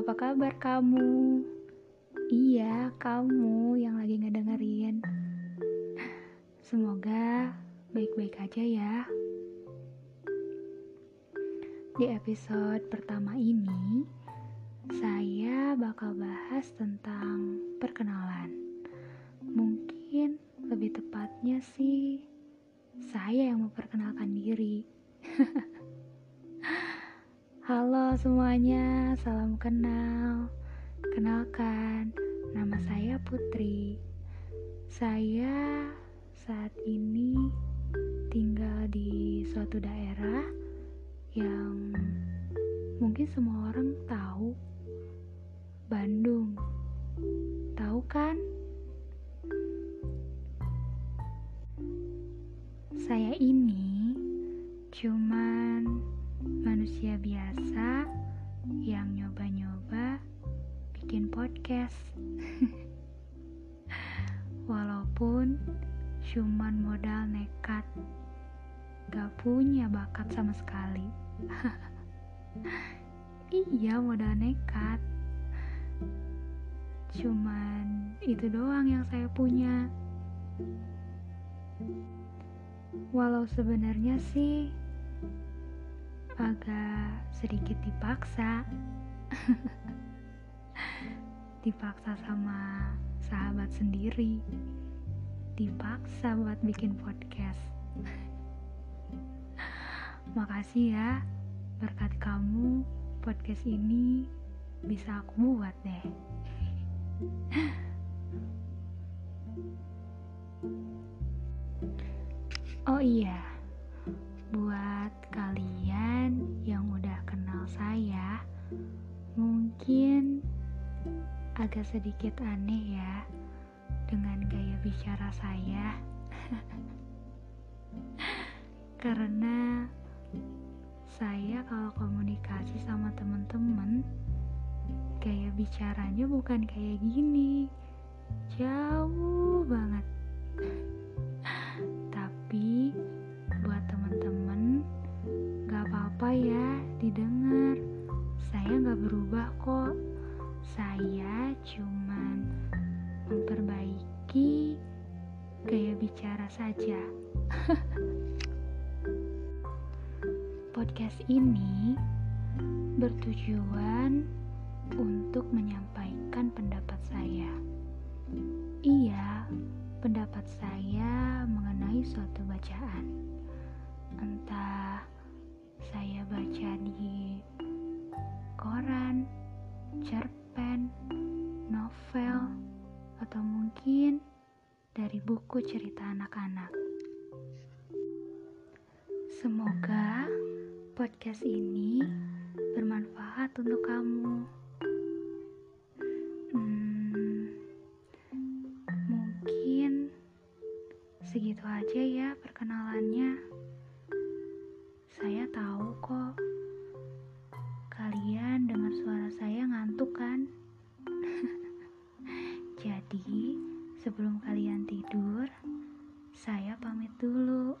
kabar kamu? Iya, kamu yang lagi ngedengerin. Semoga baik-baik aja ya. Di episode pertama ini, saya bakal bahas tentang perkenalan. Mungkin lebih tepatnya sih, saya yang memperkenalkan diri. Halo semuanya, salam kenal. Kenalkan, nama saya Putri. Saya saat ini tinggal di suatu daerah yang mungkin semua orang tahu. Bandung. Tahu kan? Saya ini cuman manusia biasa yang nyoba-nyoba bikin podcast. Walaupun cuman modal nekat, gak punya bakat sama sekali. iya, modal nekat. Cuman itu doang yang saya punya. Walau sebenarnya sih agak sedikit dipaksa. Dipaksa sama sahabat sendiri. Dipaksa buat bikin podcast. Makasih ya berkat kamu podcast ini bisa aku buat deh. Oh iya mungkin agak sedikit aneh ya dengan gaya bicara saya. Karena saya kalau komunikasi sama temen-temen, gaya bicaranya bukan kayak gini. Jauh banget. Tapi buat teman-teman gak apa-apa ya didengar berubah kok. Saya cuman memperbaiki gaya bicara saja. Podcast ini bertujuan untuk menyampaikan pendapat saya. Iya pendapat saya mengenai suatu bacaan. Entah saya baca di cerita anak-anak. Semoga podcast ini bermanfaat untuk kamu. Hmm, mungkin segitu aja ya perkenalannya. Saya tahu kok, kalian dulu.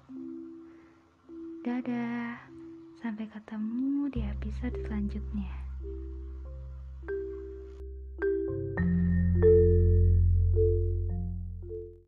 Dadah, sampai ketemu di episode selanjutnya.